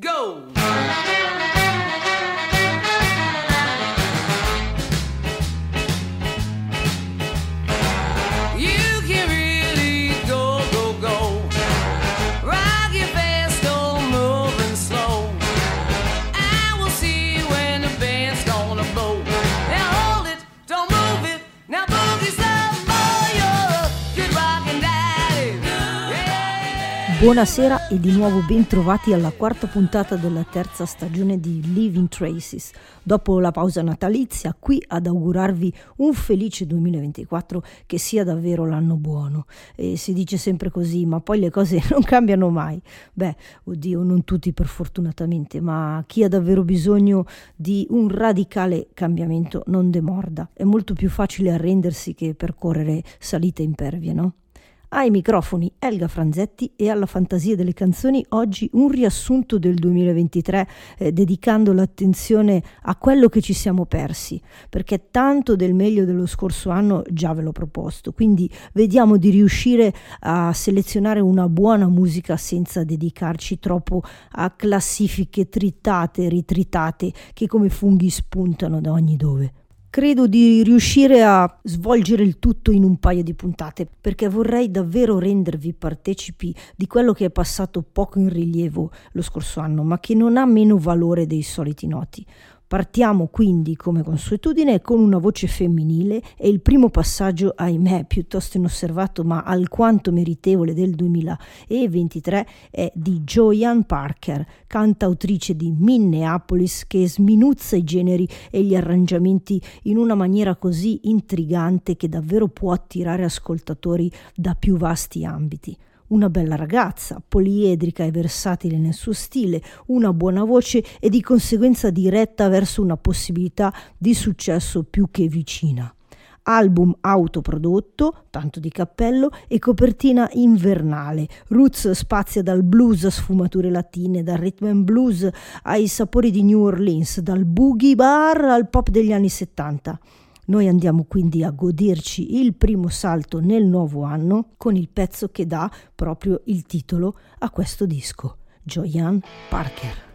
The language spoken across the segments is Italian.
Go! Buonasera e di nuovo ben trovati alla quarta puntata della terza stagione di Living Traces. Dopo la pausa natalizia, qui ad augurarvi un felice 2024 che sia davvero l'anno buono. E si dice sempre così, ma poi le cose non cambiano mai. Beh, oddio, non tutti per fortunatamente, ma chi ha davvero bisogno di un radicale cambiamento non demorda. È molto più facile arrendersi che percorrere salite impervie, no? Ai microfoni Elga Franzetti e alla fantasia delle canzoni oggi un riassunto del 2023 eh, dedicando l'attenzione a quello che ci siamo persi, perché tanto del meglio dello scorso anno già ve l'ho proposto, quindi vediamo di riuscire a selezionare una buona musica senza dedicarci troppo a classifiche tritate ritritate che come funghi spuntano da ogni dove. Credo di riuscire a svolgere il tutto in un paio di puntate perché vorrei davvero rendervi partecipi di quello che è passato poco in rilievo lo scorso anno, ma che non ha meno valore dei soliti noti. Partiamo quindi, come consuetudine, con una voce femminile e il primo passaggio, ahimè, piuttosto inosservato ma alquanto meritevole del 2023 è di Joanne Parker, cantautrice di Minneapolis che sminuzza i generi e gli arrangiamenti in una maniera così intrigante che davvero può attirare ascoltatori da più vasti ambiti una bella ragazza, poliedrica e versatile nel suo stile, una buona voce e di conseguenza diretta verso una possibilità di successo più che vicina. Album autoprodotto, tanto di cappello, e copertina invernale. Roots spazia dal blues a sfumature latine, dal rhythm and blues ai sapori di New Orleans, dal boogie bar al pop degli anni 70. Noi andiamo quindi a goderci il primo salto nel nuovo anno con il pezzo che dà proprio il titolo a questo disco, Joyanne Parker.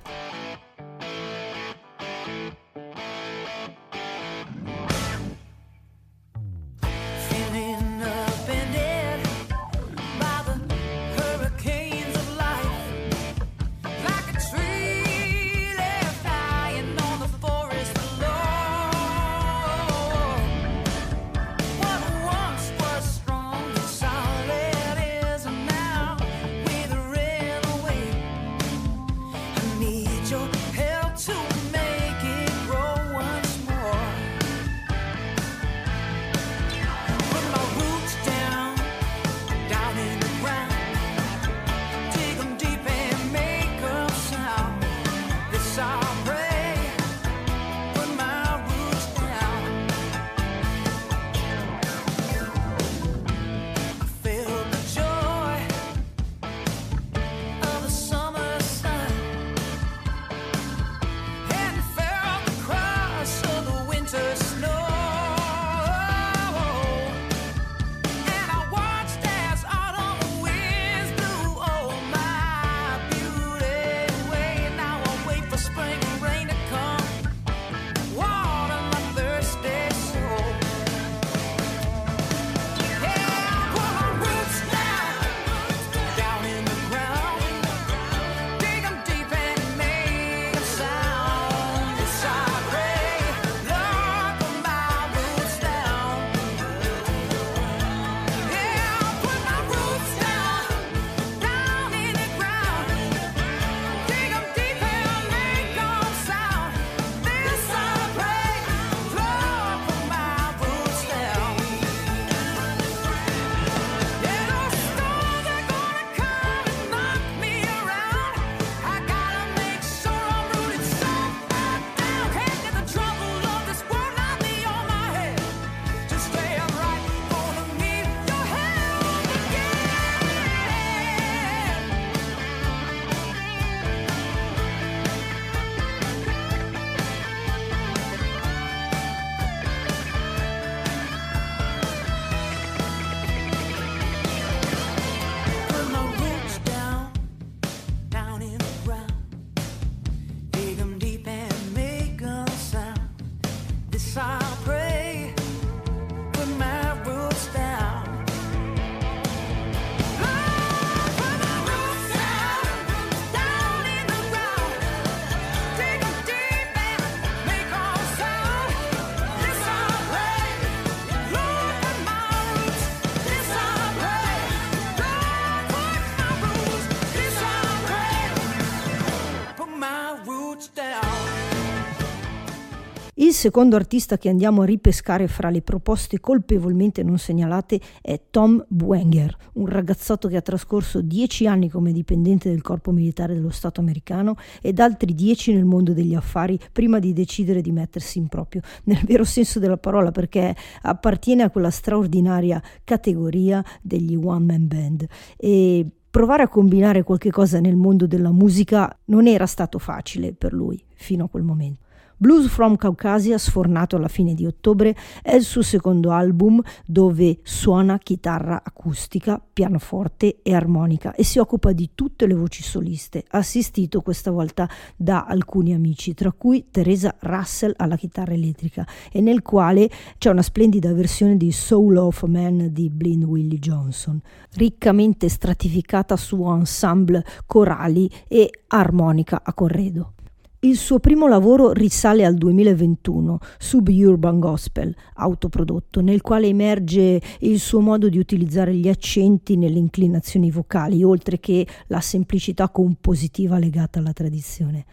Secondo artista che andiamo a ripescare fra le proposte colpevolmente non segnalate è Tom Buenger, un ragazzotto che ha trascorso dieci anni come dipendente del corpo militare dello Stato americano ed altri dieci nel mondo degli affari prima di decidere di mettersi in proprio, nel vero senso della parola, perché appartiene a quella straordinaria categoria degli one man band. E provare a combinare qualche cosa nel mondo della musica non era stato facile per lui fino a quel momento. Blues from Caucasia, sfornato alla fine di ottobre, è il suo secondo album dove suona chitarra acustica, pianoforte e armonica e si occupa di tutte le voci soliste, assistito questa volta da alcuni amici, tra cui Teresa Russell alla chitarra elettrica e nel quale c'è una splendida versione di Soul of Man di Blind Willie Johnson, riccamente stratificata su ensemble corali e armonica a corredo. Il suo primo lavoro risale al 2021, Suburban Gospel, autoprodotto, nel quale emerge il suo modo di utilizzare gli accenti nelle inclinazioni vocali, oltre che la semplicità compositiva legata alla tradizione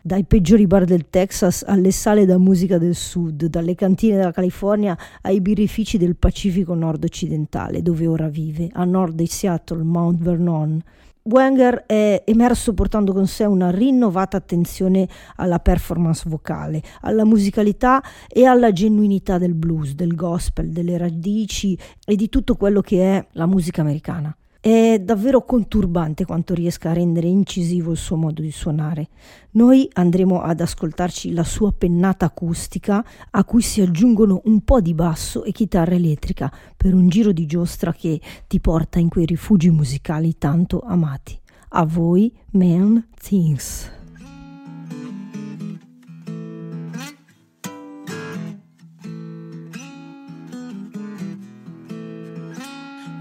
dai peggiori bar del Texas alle sale da musica del sud, dalle cantine della California ai birrifici del Pacifico nord-occidentale, dove ora vive, a nord di Seattle, Mount Vernon. Wenger è emerso portando con sé una rinnovata attenzione alla performance vocale, alla musicalità e alla genuinità del blues, del gospel, delle radici e di tutto quello che è la musica americana. È davvero conturbante quanto riesca a rendere incisivo il suo modo di suonare. Noi andremo ad ascoltarci la sua pennata acustica a cui si aggiungono un po' di basso e chitarra elettrica per un giro di giostra che ti porta in quei rifugi musicali tanto amati. A voi, Man Things.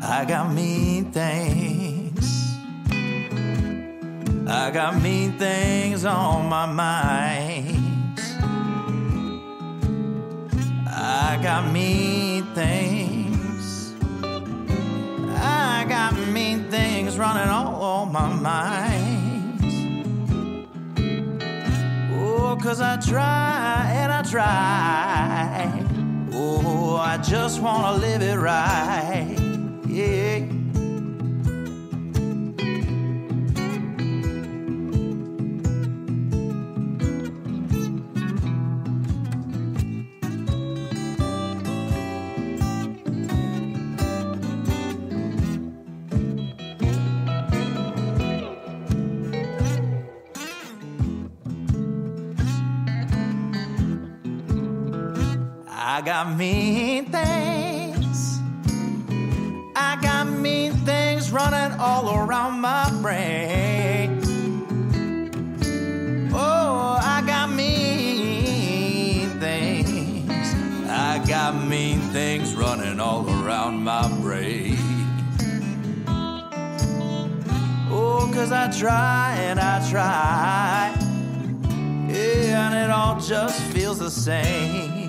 I got mean things. I got mean things on my mind. I got mean things. I got mean things running all on my mind. Oh, cause I try and I try. Oh, I just wanna live it right I got mean things. Running all around my brain. Oh, I got mean things. I got mean things running all around my brain. Oh, cause I try and I try. Yeah, and it all just feels the same.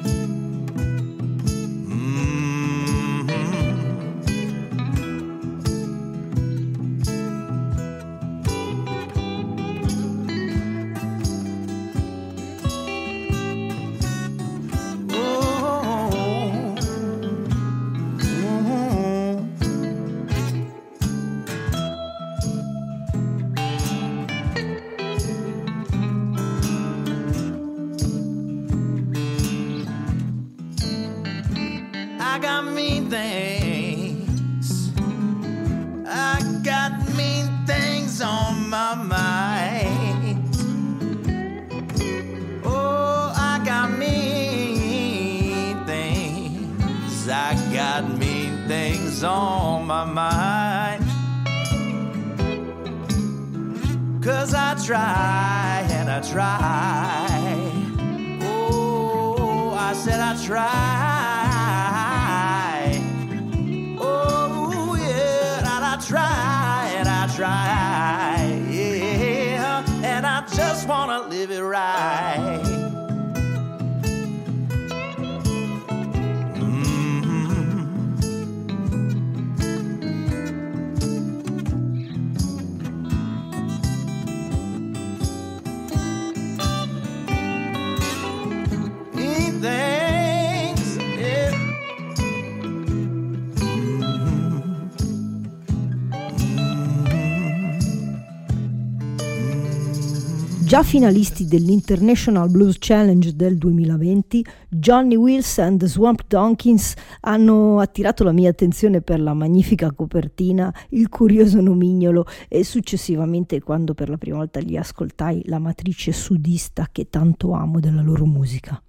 Già finalisti dell'International Blues Challenge del 2020, Johnny Wills and the Swamp Donkeys hanno attirato la mia attenzione per la magnifica copertina, il curioso nomignolo e successivamente quando per la prima volta li ascoltai la matrice sudista che tanto amo della loro musica.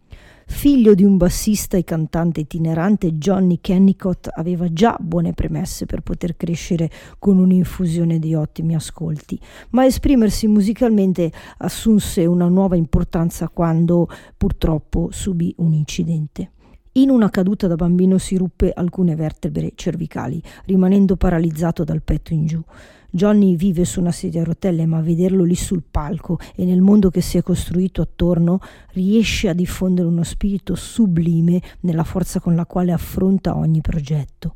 Figlio di un bassista e cantante itinerante, Johnny Kennicott aveva già buone premesse per poter crescere con un'infusione di ottimi ascolti, ma esprimersi musicalmente assunse una nuova importanza quando purtroppo subì un incidente. In una caduta da bambino si ruppe alcune vertebre cervicali, rimanendo paralizzato dal petto in giù. Johnny vive su una sedia a rotelle, ma vederlo lì sul palco e nel mondo che si è costruito attorno riesce a diffondere uno spirito sublime nella forza con la quale affronta ogni progetto.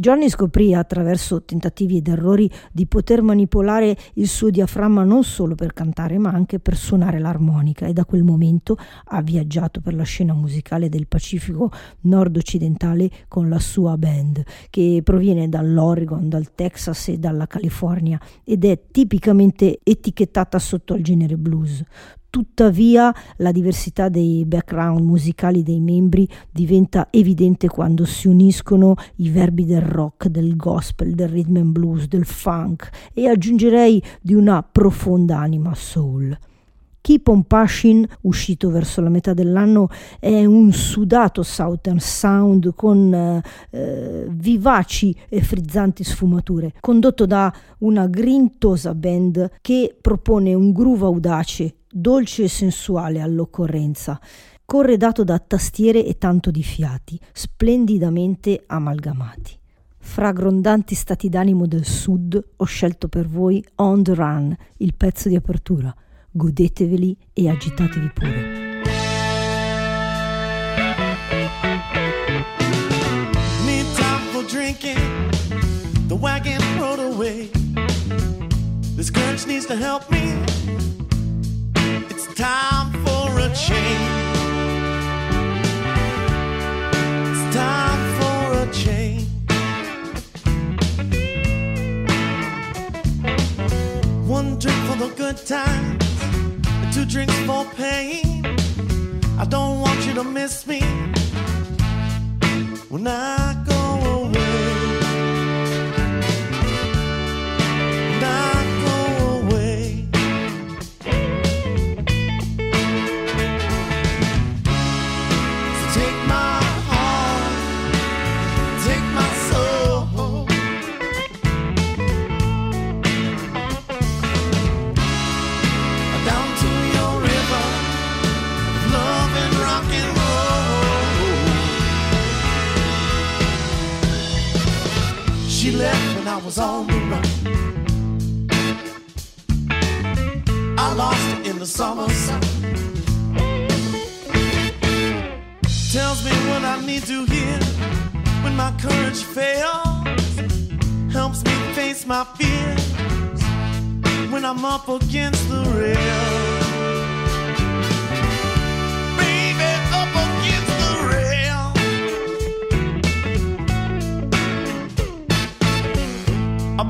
Johnny scoprì attraverso tentativi ed errori di poter manipolare il suo diaframma non solo per cantare ma anche per suonare l'armonica e da quel momento ha viaggiato per la scena musicale del Pacifico nord-occidentale con la sua band che proviene dall'Oregon, dal Texas e dalla California ed è tipicamente etichettata sotto al genere blues. Tuttavia la diversità dei background musicali dei membri diventa evidente quando si uniscono i verbi del rock, del gospel, del rhythm and blues, del funk e aggiungerei di una profonda anima soul. Keep on Pushing, uscito verso la metà dell'anno, è un sudato Southern Sound con eh, vivaci e frizzanti sfumature, condotto da una grintosa band che propone un groove audace dolce e sensuale all'occorrenza, corredato da tastiere e tanto di fiati, splendidamente amalgamati. Fra grondanti stati d'animo del sud ho scelto per voi On the Run, il pezzo di apertura. Godeteveli e agitatevi pure. the wagon rode away. This courage needs to help me It's time for a change. It's time for a change. One drink for the good times, two drinks for pain. I don't want you to miss me when I go was on the run. I lost it in the summer sun. Tells me what I need to hear when my courage fails. Helps me face my fears when I'm up against the rail.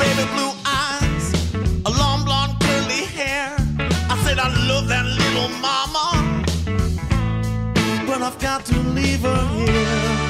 baby blue eyes, a long blonde curly hair. I said I love that little mama, but I've got to leave her here.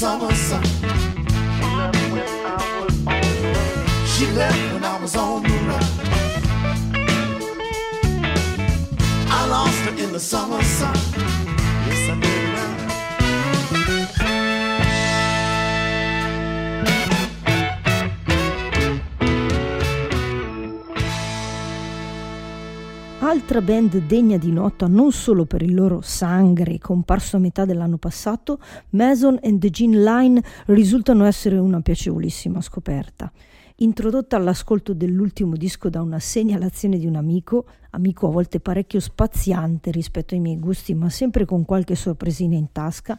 Summer sun. She left when I was on the run. I lost her in the summer sun. Altra band degna di nota non solo per il loro sangre comparso a metà dell'anno passato, Mason and the Gene Line risultano essere una piacevolissima scoperta. Introdotta all'ascolto dell'ultimo disco da una segnalazione di un amico, amico a volte parecchio spaziante rispetto ai miei gusti, ma sempre con qualche sorpresina in tasca,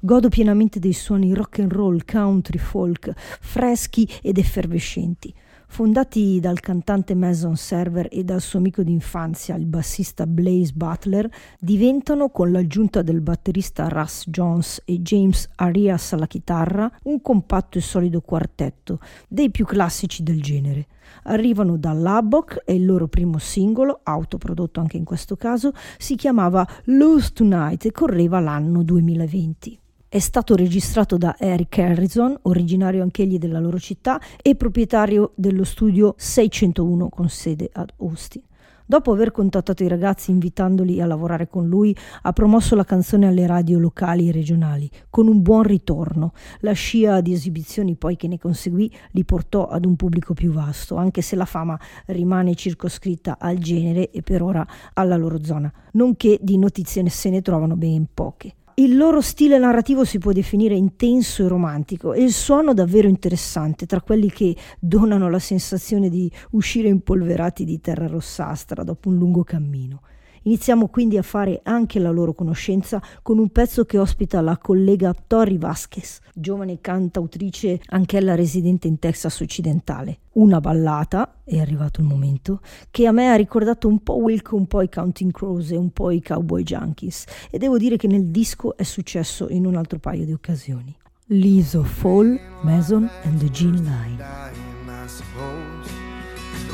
godo pienamente dei suoni rock and roll, country, folk, freschi ed effervescenti. Fondati dal cantante Mason Server e dal suo amico d'infanzia, il bassista Blaze Butler, diventano, con l'aggiunta del batterista Russ Jones e James Arias alla chitarra, un compatto e solido quartetto, dei più classici del genere. Arrivano da Lubbock e il loro primo singolo, autoprodotto anche in questo caso, si chiamava Lose Tonight e correva l'anno 2020. È stato registrato da Eric Harrison, originario anch'egli della loro città e proprietario dello studio 601 con sede ad Austin. Dopo aver contattato i ragazzi invitandoli a lavorare con lui, ha promosso la canzone alle radio locali e regionali, con un buon ritorno. La scia di esibizioni poi che ne conseguì li portò ad un pubblico più vasto, anche se la fama rimane circoscritta al genere e per ora alla loro zona, nonché di notizie se ne trovano ben poche. Il loro stile narrativo si può definire intenso e romantico e il suono davvero interessante, tra quelli che donano la sensazione di uscire impolverati di terra rossastra dopo un lungo cammino. Iniziamo quindi a fare anche la loro conoscenza con un pezzo che ospita la collega Tori Vasquez, giovane cantautrice anch'ella residente in Texas occidentale. Una ballata, è arrivato il momento, che a me ha ricordato un po' Wilco, un po' i Counting Crows e un po' i Cowboy Junkies e devo dire che nel disco è successo in un altro paio di occasioni. Of Fall, Mason and the Gene Line.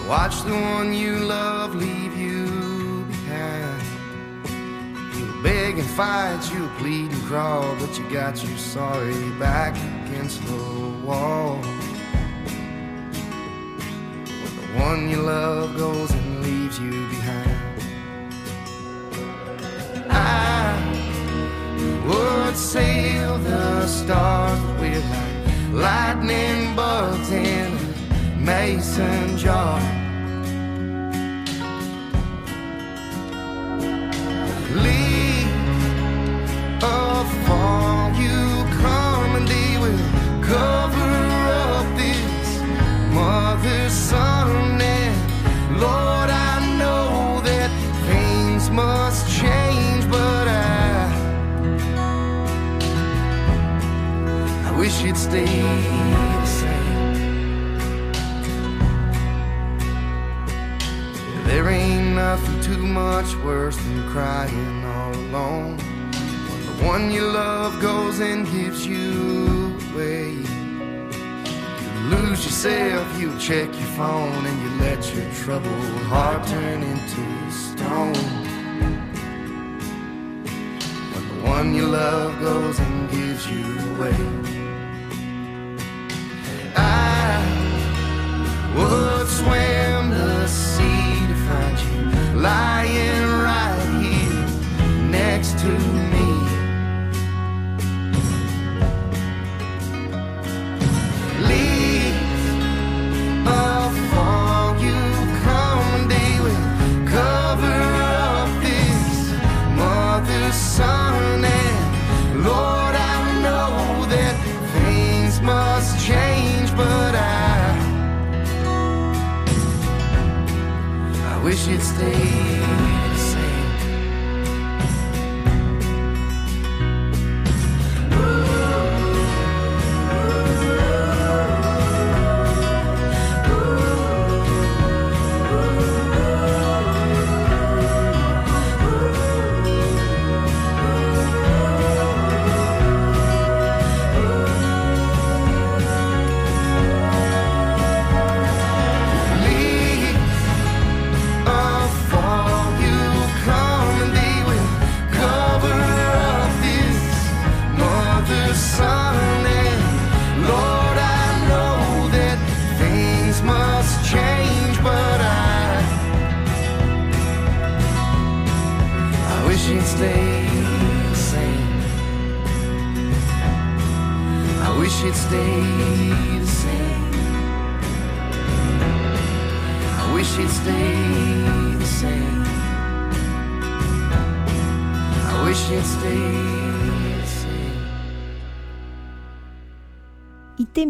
watch the one you love leave you beg and fight, you'll plead and crawl, but you got your sorry back against the wall. When the one you love goes and leaves you behind. I would sail the stars like lightning bugs in a mason jar. Much worse than crying all alone. When the one you love goes and gives you away. You lose yourself, you check your phone, and you let your troubled heart turn into stone. When the one you love goes and gives you away. I would swim the sea lying right here next to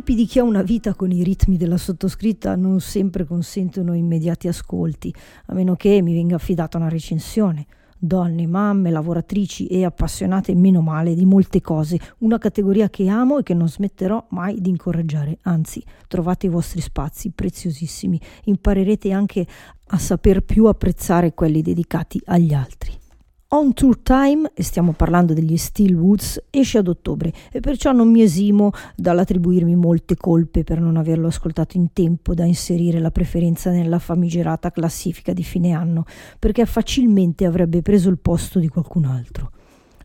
tempi di chi ha una vita con i ritmi della sottoscritta non sempre consentono immediati ascolti, a meno che mi venga affidata una recensione. Donne, mamme, lavoratrici e appassionate meno male di molte cose, una categoria che amo e che non smetterò mai di incoraggiare. Anzi, trovate i vostri spazi preziosissimi, imparerete anche a saper più apprezzare quelli dedicati agli altri. On Tour Time, e stiamo parlando degli Steel Woods, esce ad ottobre e perciò non mi esimo dall'attribuirmi molte colpe per non averlo ascoltato in tempo da inserire la preferenza nella famigerata classifica di fine anno, perché facilmente avrebbe preso il posto di qualcun altro.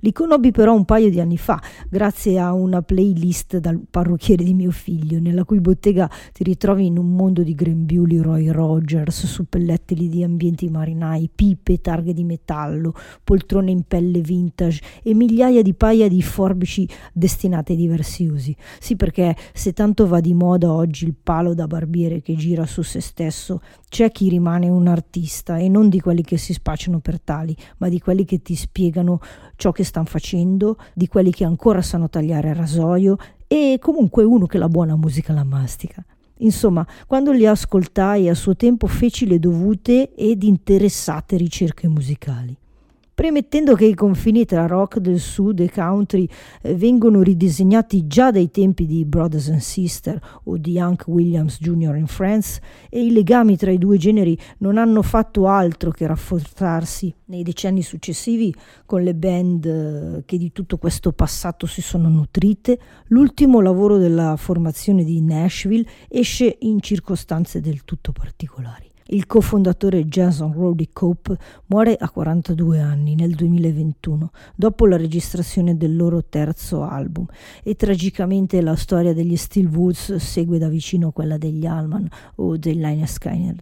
Li conobbi però un paio di anni fa, grazie a una playlist dal parrucchiere di mio figlio, nella cui bottega ti ritrovi in un mondo di grembiuli Roy Rogers, suppellettili di ambienti marinai, pipe, targhe di metallo, poltrone in pelle vintage e migliaia di paia di forbici destinate ai diversi usi. Sì, perché se tanto va di moda oggi il palo da barbiere che gira su se stesso, c'è chi rimane un artista e non di quelli che si spacciano per tali, ma di quelli che ti spiegano ciò che stanno facendo, di quelli che ancora sanno tagliare il rasoio e comunque uno che la buona musica la mastica. Insomma, quando li ascoltai a suo tempo feci le dovute ed interessate ricerche musicali. Premettendo che i confini tra rock del sud e country eh, vengono ridisegnati già dai tempi di Brothers and Sisters o di Hank Williams Jr. and Friends e i legami tra i due generi non hanno fatto altro che rafforzarsi nei decenni successivi con le band eh, che di tutto questo passato si sono nutrite, l'ultimo lavoro della formazione di Nashville esce in circostanze del tutto particolari. Il cofondatore Jason Roddy Cope muore a 42 anni nel 2021, dopo la registrazione del loro terzo album, e tragicamente la storia degli Steel Woods segue da vicino quella degli Allman o dei Liner Skyner.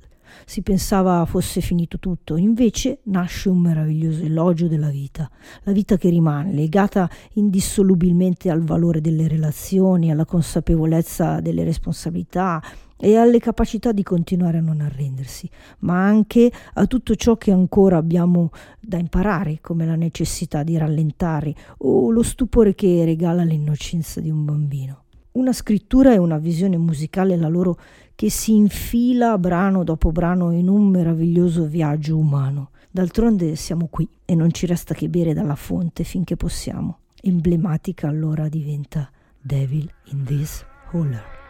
Si pensava fosse finito tutto, invece nasce un meraviglioso elogio della vita, la vita che rimane legata indissolubilmente al valore delle relazioni, alla consapevolezza delle responsabilità, e alle capacità di continuare a non arrendersi, ma anche a tutto ciò che ancora abbiamo da imparare, come la necessità di rallentare o lo stupore che regala l'innocenza di un bambino. Una scrittura e una visione musicale la loro che si infila brano dopo brano in un meraviglioso viaggio umano. D'altronde siamo qui e non ci resta che bere dalla fonte finché possiamo. Emblematica allora diventa Devil in this Holler.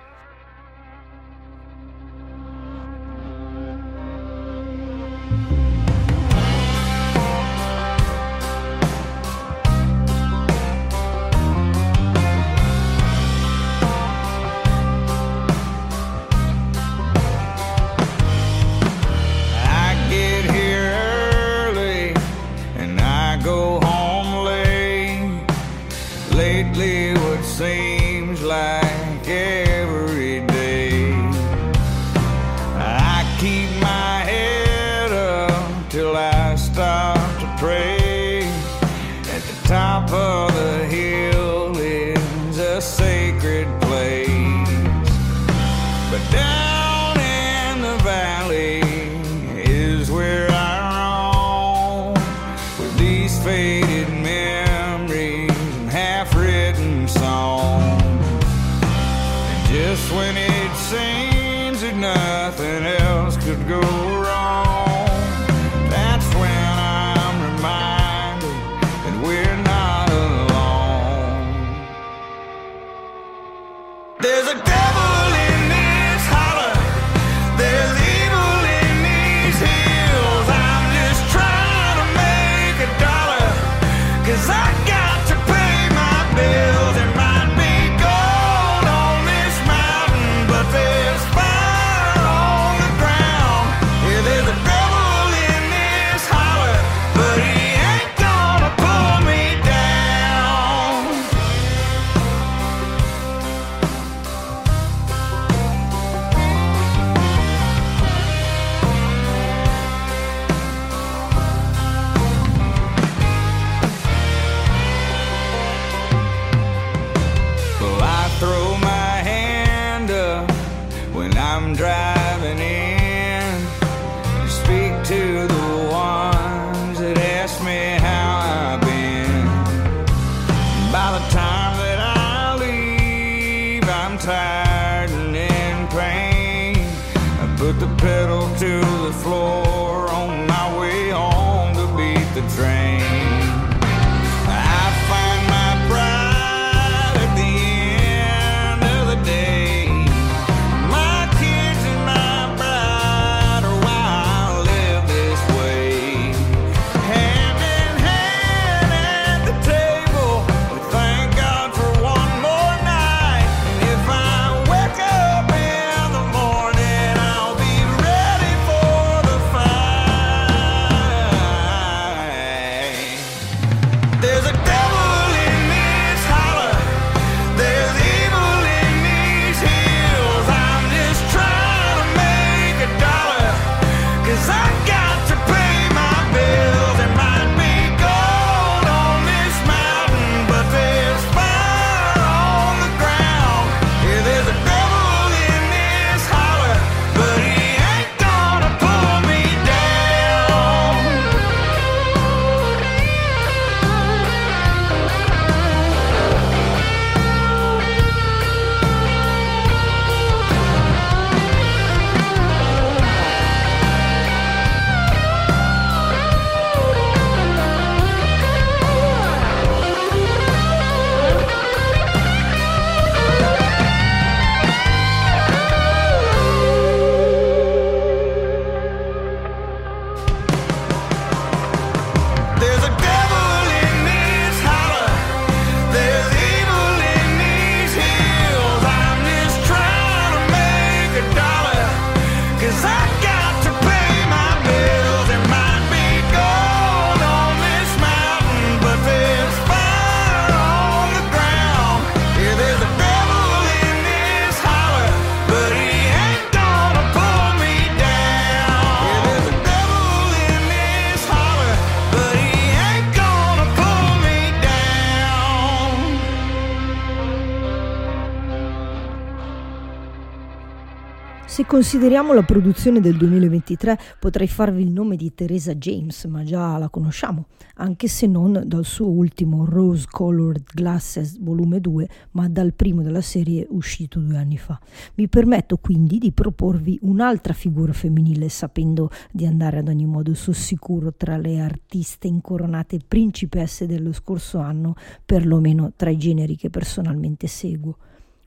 Consideriamo la produzione del 2023 potrei farvi il nome di Teresa James, ma già la conosciamo, anche se non dal suo ultimo Rose Colored Glasses volume 2, ma dal primo della serie uscito due anni fa. Mi permetto quindi di proporvi un'altra figura femminile, sapendo di andare ad ogni modo sul sicuro tra le artiste incoronate principesse dello scorso anno, perlomeno tra i generi che personalmente seguo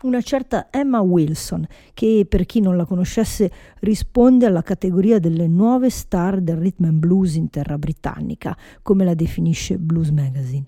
una certa Emma Wilson, che per chi non la conoscesse risponde alla categoria delle nuove star del rhythm and blues in terra britannica, come la definisce Blues Magazine.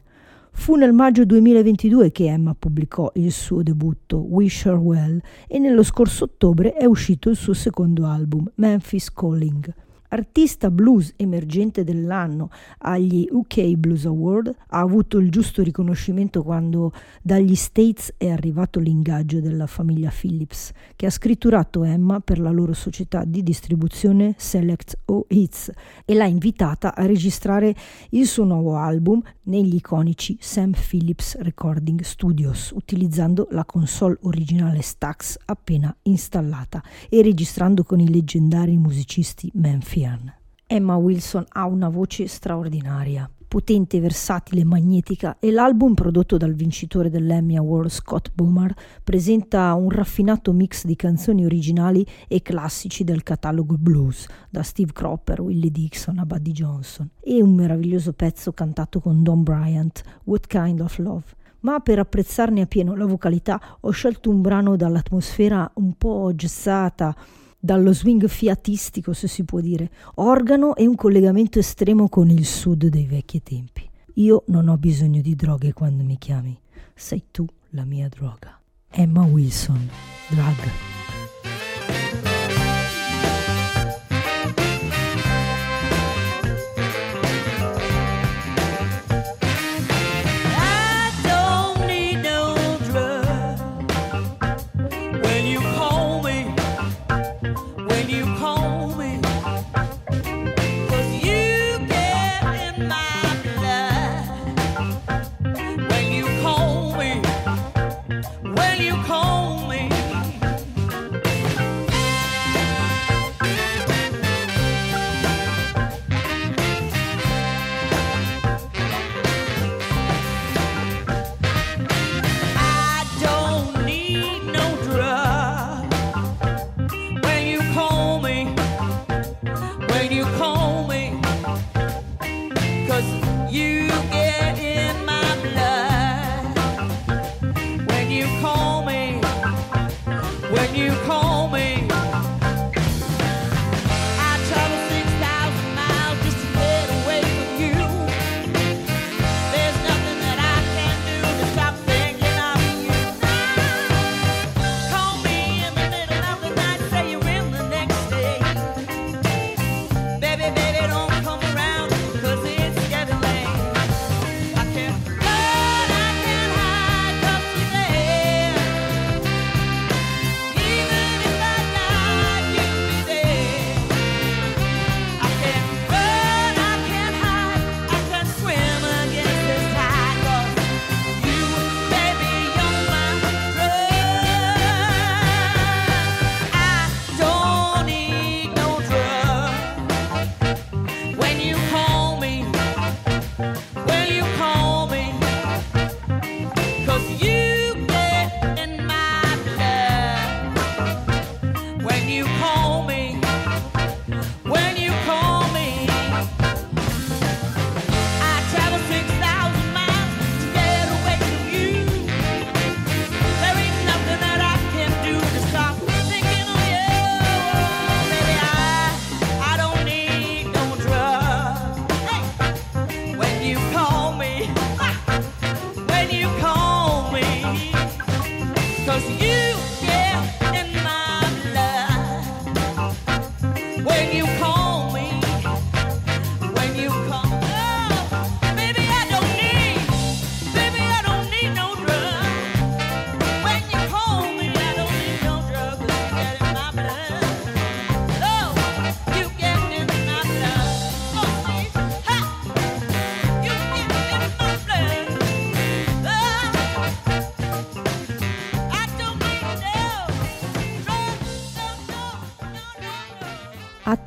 Fu nel maggio 2022 che Emma pubblicò il suo debutto Wish Her Well e nello scorso ottobre è uscito il suo secondo album Memphis Calling. Artista blues emergente dell'anno agli UK Blues Award, ha avuto il giusto riconoscimento quando dagli States è arrivato l'ingaggio della famiglia Phillips, che ha scritturato Emma per la loro società di distribuzione Select O Hits e l'ha invitata a registrare il suo nuovo album negli iconici Sam Phillips Recording Studios, utilizzando la console originale Stax appena installata e registrando con i leggendari musicisti Memphian. Emma Wilson ha una voce straordinaria, potente, versatile, magnetica e l'album prodotto dal vincitore dell'Emmy Award Scott Boomer presenta un raffinato mix di canzoni originali e classici del catalogo blues, da Steve Cropper, Willie Dixon a Buddy Johnson, e un meraviglioso pezzo cantato con Don Bryant, What Kind of Love. ma per apprezzarne appieno la vocalità ho scelto un brano dall'atmosfera un po' gessata, dallo swing fiatistico se si può dire, organo e un collegamento estremo con il sud dei vecchi tempi. Io non ho bisogno di droghe quando mi chiami, sei tu la mia droga. Emma Wilson, Drug.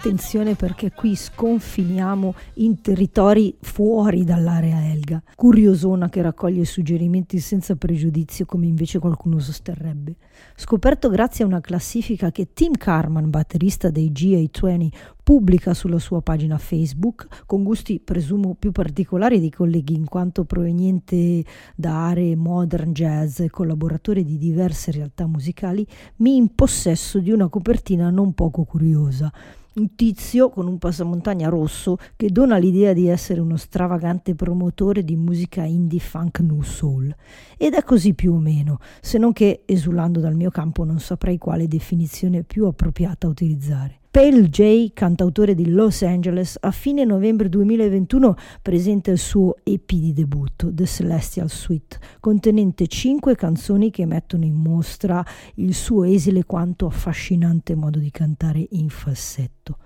Attenzione perché qui sconfiniamo in territori fuori dall'area Elga. Curiosona che raccoglie suggerimenti senza pregiudizio come invece qualcuno sosterrebbe. Scoperto grazie a una classifica che Tim Carman, batterista dei GA20, pubblica sulla sua pagina Facebook, con gusti presumo più particolari dei colleghi in quanto proveniente da aree modern jazz e collaboratore di diverse realtà musicali, mi in possesso di una copertina non poco curiosa un tizio con un passamontagna rosso che dona l'idea di essere uno stravagante promotore di musica indie funk new soul. Ed è così più o meno, se non che, esulando dal mio campo, non saprei quale definizione più appropriata utilizzare. Pale J, cantautore di Los Angeles, a fine novembre 2021 presenta il suo EP di debutto, The Celestial Suite, contenente cinque canzoni che mettono in mostra il suo esile quanto affascinante modo di cantare in falsetto.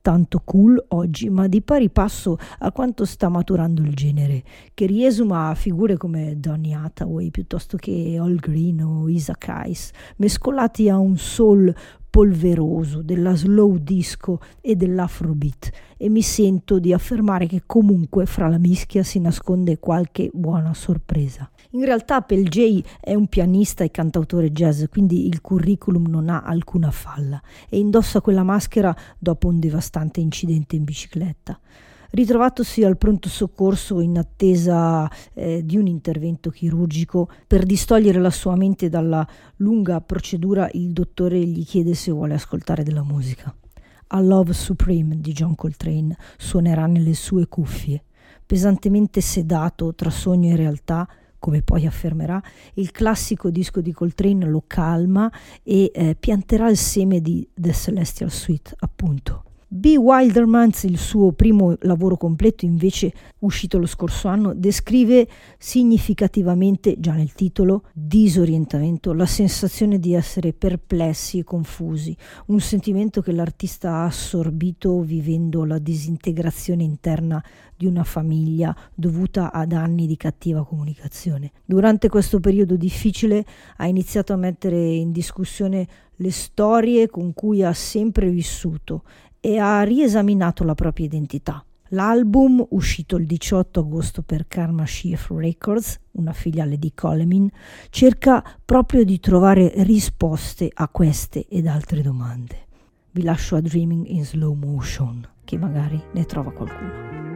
Tanto cool oggi, ma di pari passo a quanto sta maturando il genere, che riesuma a figure come Donny Hathaway piuttosto che Al Green o Isaac Hayes, mescolati a un soul polveroso, della slow disco e dell'afrobeat e mi sento di affermare che comunque fra la mischia si nasconde qualche buona sorpresa. In realtà Pel J è un pianista e cantautore jazz, quindi il curriculum non ha alcuna falla e indossa quella maschera dopo un devastante incidente in bicicletta. Ritrovatosi al pronto soccorso in attesa eh, di un intervento chirurgico per distogliere la sua mente dalla lunga procedura, il dottore gli chiede se vuole ascoltare della musica. A Love Supreme di John Coltrane suonerà nelle sue cuffie. Pesantemente sedato tra sogno e realtà, come poi affermerà, il classico disco di Coltrane lo calma e eh, pianterà il seme di The Celestial Suite, appunto. B. Wildermans, il suo primo lavoro completo invece uscito lo scorso anno, descrive significativamente, già nel titolo, disorientamento, la sensazione di essere perplessi e confusi, un sentimento che l'artista ha assorbito vivendo la disintegrazione interna di una famiglia dovuta ad anni di cattiva comunicazione. Durante questo periodo difficile ha iniziato a mettere in discussione le storie con cui ha sempre vissuto e ha riesaminato la propria identità. L'album, uscito il 18 agosto per Karma Sheaf Records, una filiale di Coleman, cerca proprio di trovare risposte a queste ed altre domande. Vi lascio a Dreaming in Slow Motion, che magari ne trova qualcuno.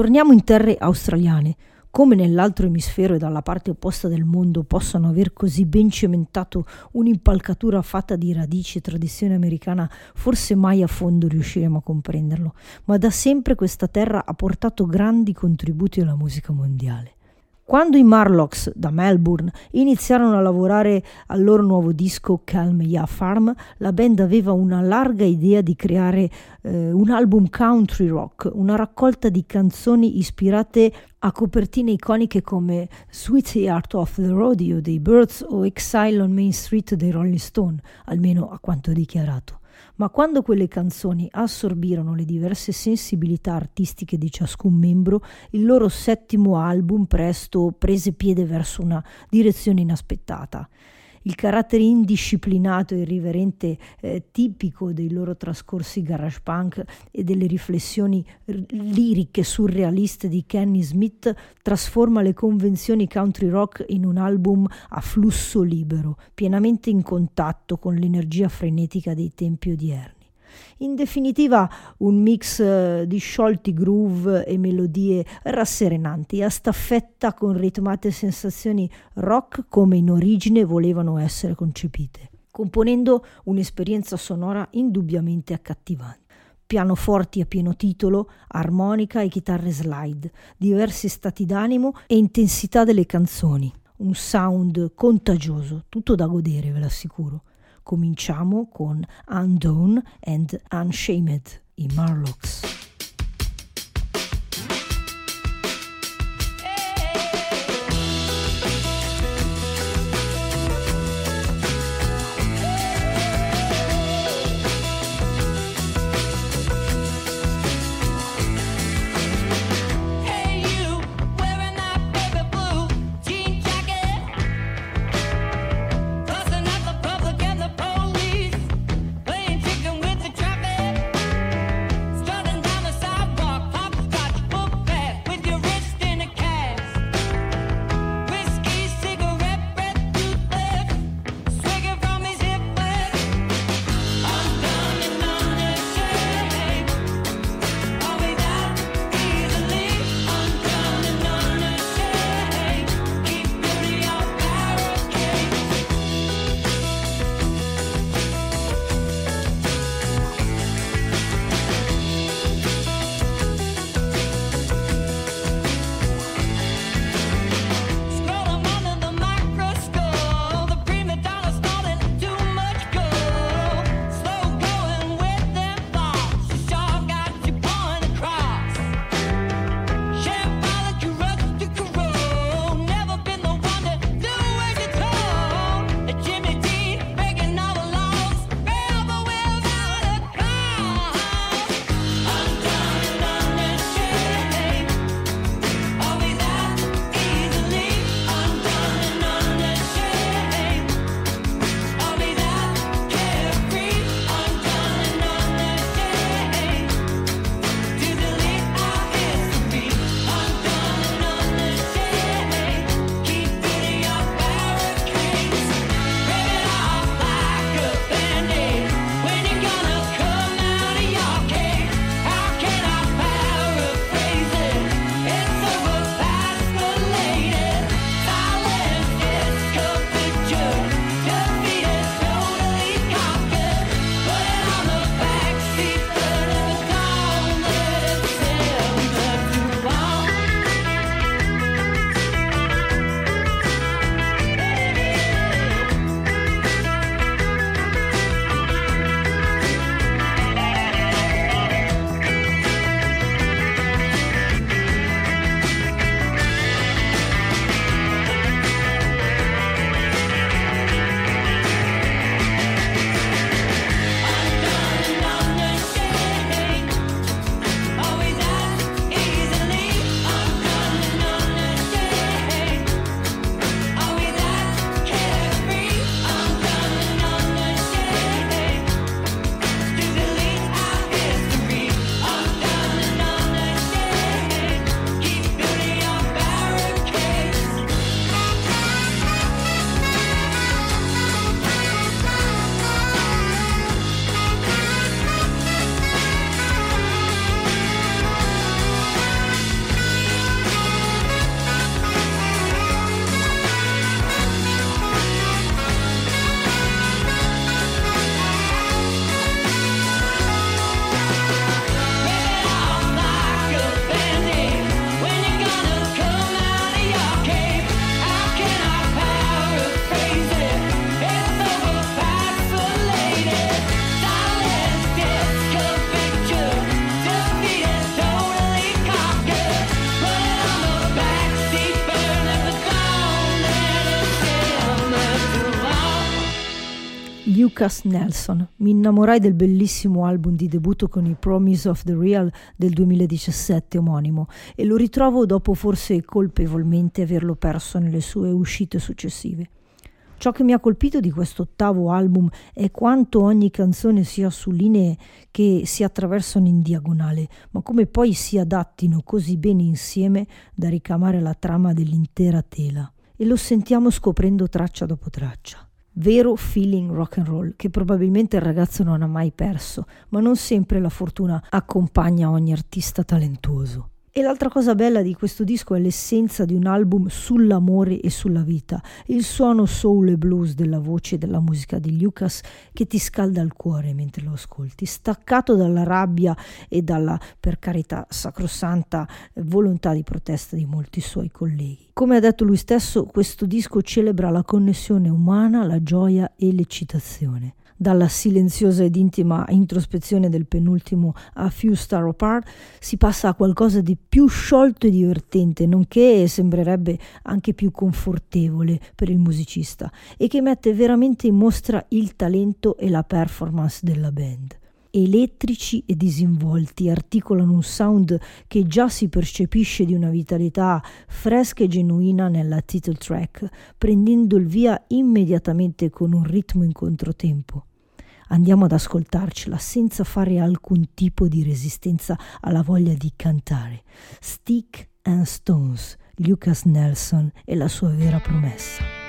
Torniamo in terre australiane. Come nell'altro emisfero e dalla parte opposta del mondo possano aver così ben cementato un'impalcatura fatta di radici e tradizione americana, forse mai a fondo riusciremo a comprenderlo, ma da sempre questa terra ha portato grandi contributi alla musica mondiale. Quando i Marlocks da Melbourne iniziarono a lavorare al loro nuovo disco Calm Ya Farm, la band aveva una larga idea di creare eh, un album country rock, una raccolta di canzoni ispirate a copertine iconiche come Sweet Heart of the Rodeo dei Birds o Exile on Main Street dei Rolling Stone, almeno a quanto dichiarato ma quando quelle canzoni assorbirono le diverse sensibilità artistiche di ciascun membro, il loro settimo album presto prese piede verso una direzione inaspettata. Il carattere indisciplinato e irriverente eh, tipico dei loro trascorsi garage punk e delle riflessioni r- liriche surrealiste di Kenny Smith trasforma le convenzioni country rock in un album a flusso libero, pienamente in contatto con l'energia frenetica dei tempi odierni. In definitiva un mix eh, di sciolti groove e melodie rasserenanti, a staffetta con ritmate sensazioni rock come in origine volevano essere concepite, componendo un'esperienza sonora indubbiamente accattivante pianoforti a pieno titolo, armonica e chitarre slide, diversi stati d'animo e intensità delle canzoni. Un sound contagioso, tutto da godere, ve l'assicuro. Cominciamo con Undone and Unshamed, i Marlocks. Lucas Nelson. Mi innamorai del bellissimo album di debutto con i Promise of the Real del 2017 omonimo e lo ritrovo dopo forse colpevolmente averlo perso nelle sue uscite successive. Ciò che mi ha colpito di questo ottavo album è quanto ogni canzone sia su linee che si attraversano in diagonale, ma come poi si adattino così bene insieme da ricamare la trama dell'intera tela. E lo sentiamo scoprendo traccia dopo traccia vero feeling rock and roll che probabilmente il ragazzo non ha mai perso, ma non sempre la fortuna accompagna ogni artista talentuoso. E l'altra cosa bella di questo disco è l'essenza di un album sull'amore e sulla vita, il suono soul e blues della voce e della musica di Lucas che ti scalda il cuore mentre lo ascolti, staccato dalla rabbia e dalla, per carità, sacrosanta volontà di protesta di molti suoi colleghi. Come ha detto lui stesso, questo disco celebra la connessione umana, la gioia e l'eccitazione dalla silenziosa ed intima introspezione del penultimo A Few Star Apart, si passa a qualcosa di più sciolto e divertente, nonché sembrerebbe anche più confortevole per il musicista e che mette veramente in mostra il talento e la performance della band. Elettrici e disinvolti, articolano un sound che già si percepisce di una vitalità fresca e genuina nella title track, prendendo il via immediatamente con un ritmo in controtempo andiamo ad ascoltarcela senza fare alcun tipo di resistenza alla voglia di cantare. Stick and Stones, Lucas Nelson e la sua vera promessa.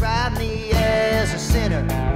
Describe me as a sinner.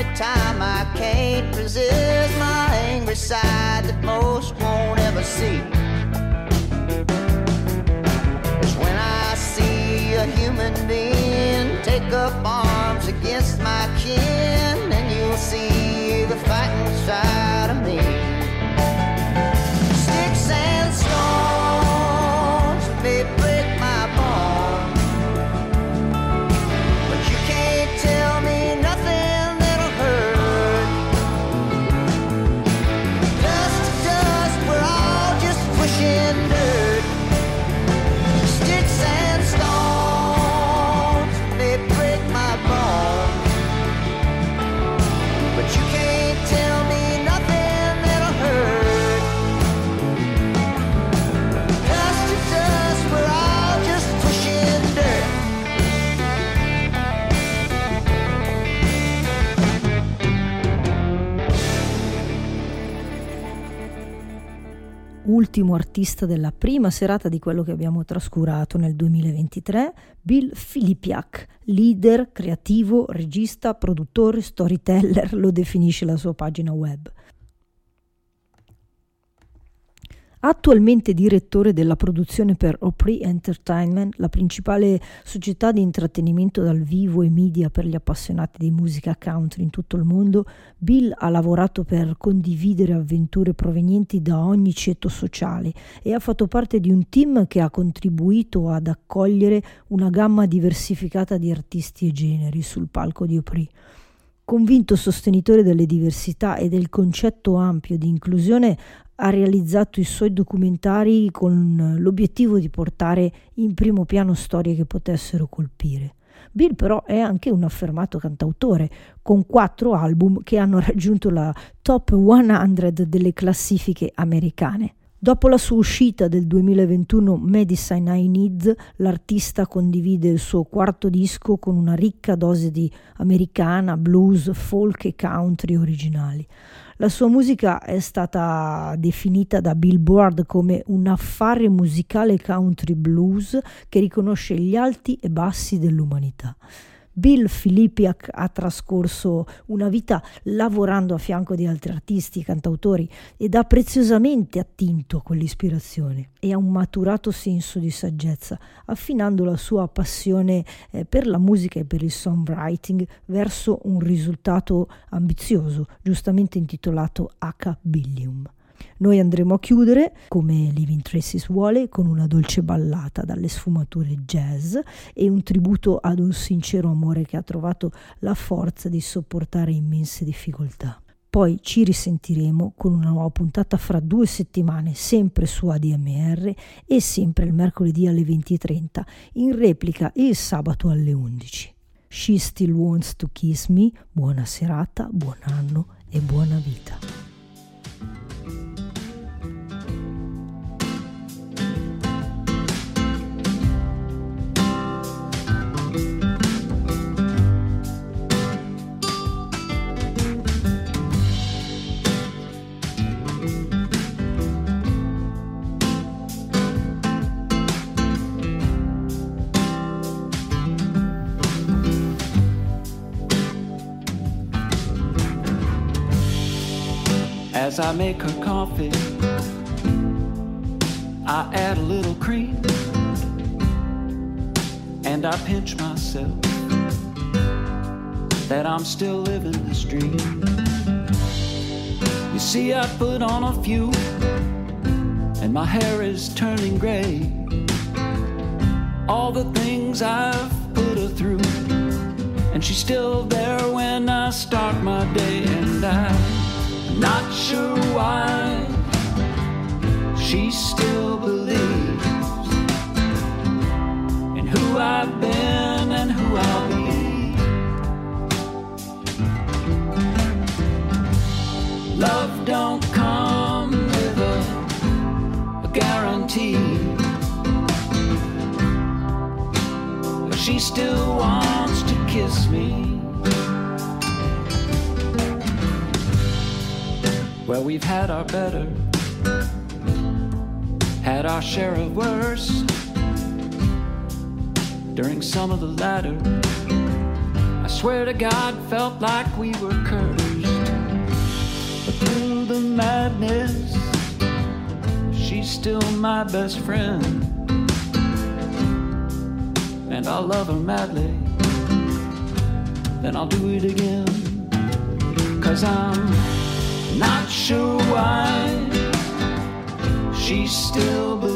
Only time I can't resist my angry side that most won't ever see. Ultimo artista della prima serata di quello che abbiamo trascurato nel 2023, Bill Filipiak, leader, creativo, regista, produttore, storyteller, lo definisce la sua pagina web. Attualmente direttore della produzione per Opry Entertainment, la principale società di intrattenimento dal vivo e media per gli appassionati di musica country in tutto il mondo, Bill ha lavorato per condividere avventure provenienti da ogni ceto sociale e ha fatto parte di un team che ha contribuito ad accogliere una gamma diversificata di artisti e generi sul palco di Opry. Convinto sostenitore delle diversità e del concetto ampio di inclusione, ha realizzato i suoi documentari con l'obiettivo di portare in primo piano storie che potessero colpire. Bill però è anche un affermato cantautore, con quattro album che hanno raggiunto la top 100 delle classifiche americane. Dopo la sua uscita del 2021 Medicine I Need, l'artista condivide il suo quarto disco con una ricca dose di americana, blues, folk e country originali. La sua musica è stata definita da Billboard come un affare musicale country blues che riconosce gli alti e bassi dell'umanità. Bill Filippiak ha trascorso una vita lavorando a fianco di altri artisti e cantautori ed ha preziosamente attinto quell'ispirazione e ha un maturato senso di saggezza, affinando la sua passione eh, per la musica e per il songwriting verso un risultato ambizioso, giustamente intitolato H. Billium. Noi andremo a chiudere, come Living Traces vuole, con una dolce ballata dalle sfumature jazz e un tributo ad un sincero amore che ha trovato la forza di sopportare immense difficoltà. Poi ci risentiremo con una nuova puntata fra due settimane, sempre su ADMR e sempre il mercoledì alle 20.30, in replica il sabato alle 11. She Still Wants to Kiss Me, buona serata, buon anno e buona vita. As I make her coffee, I add a little cream and I pinch myself that I'm still living this dream. You see, I put on a few and my hair is turning gray. All the things I've put her through, and she's still there when I start my day, and I'm not sure why she still believes in who I've been and who I'll be. Love don't come with a, a guarantee. But she still wants to kiss me. Well, we've had our better, had our share of worse. During some of the latter, I swear to God, felt like we were cursed. But through the madness, she's still my best friend. And I'll love her madly, then I'll do it again. Cause I'm not sure why she still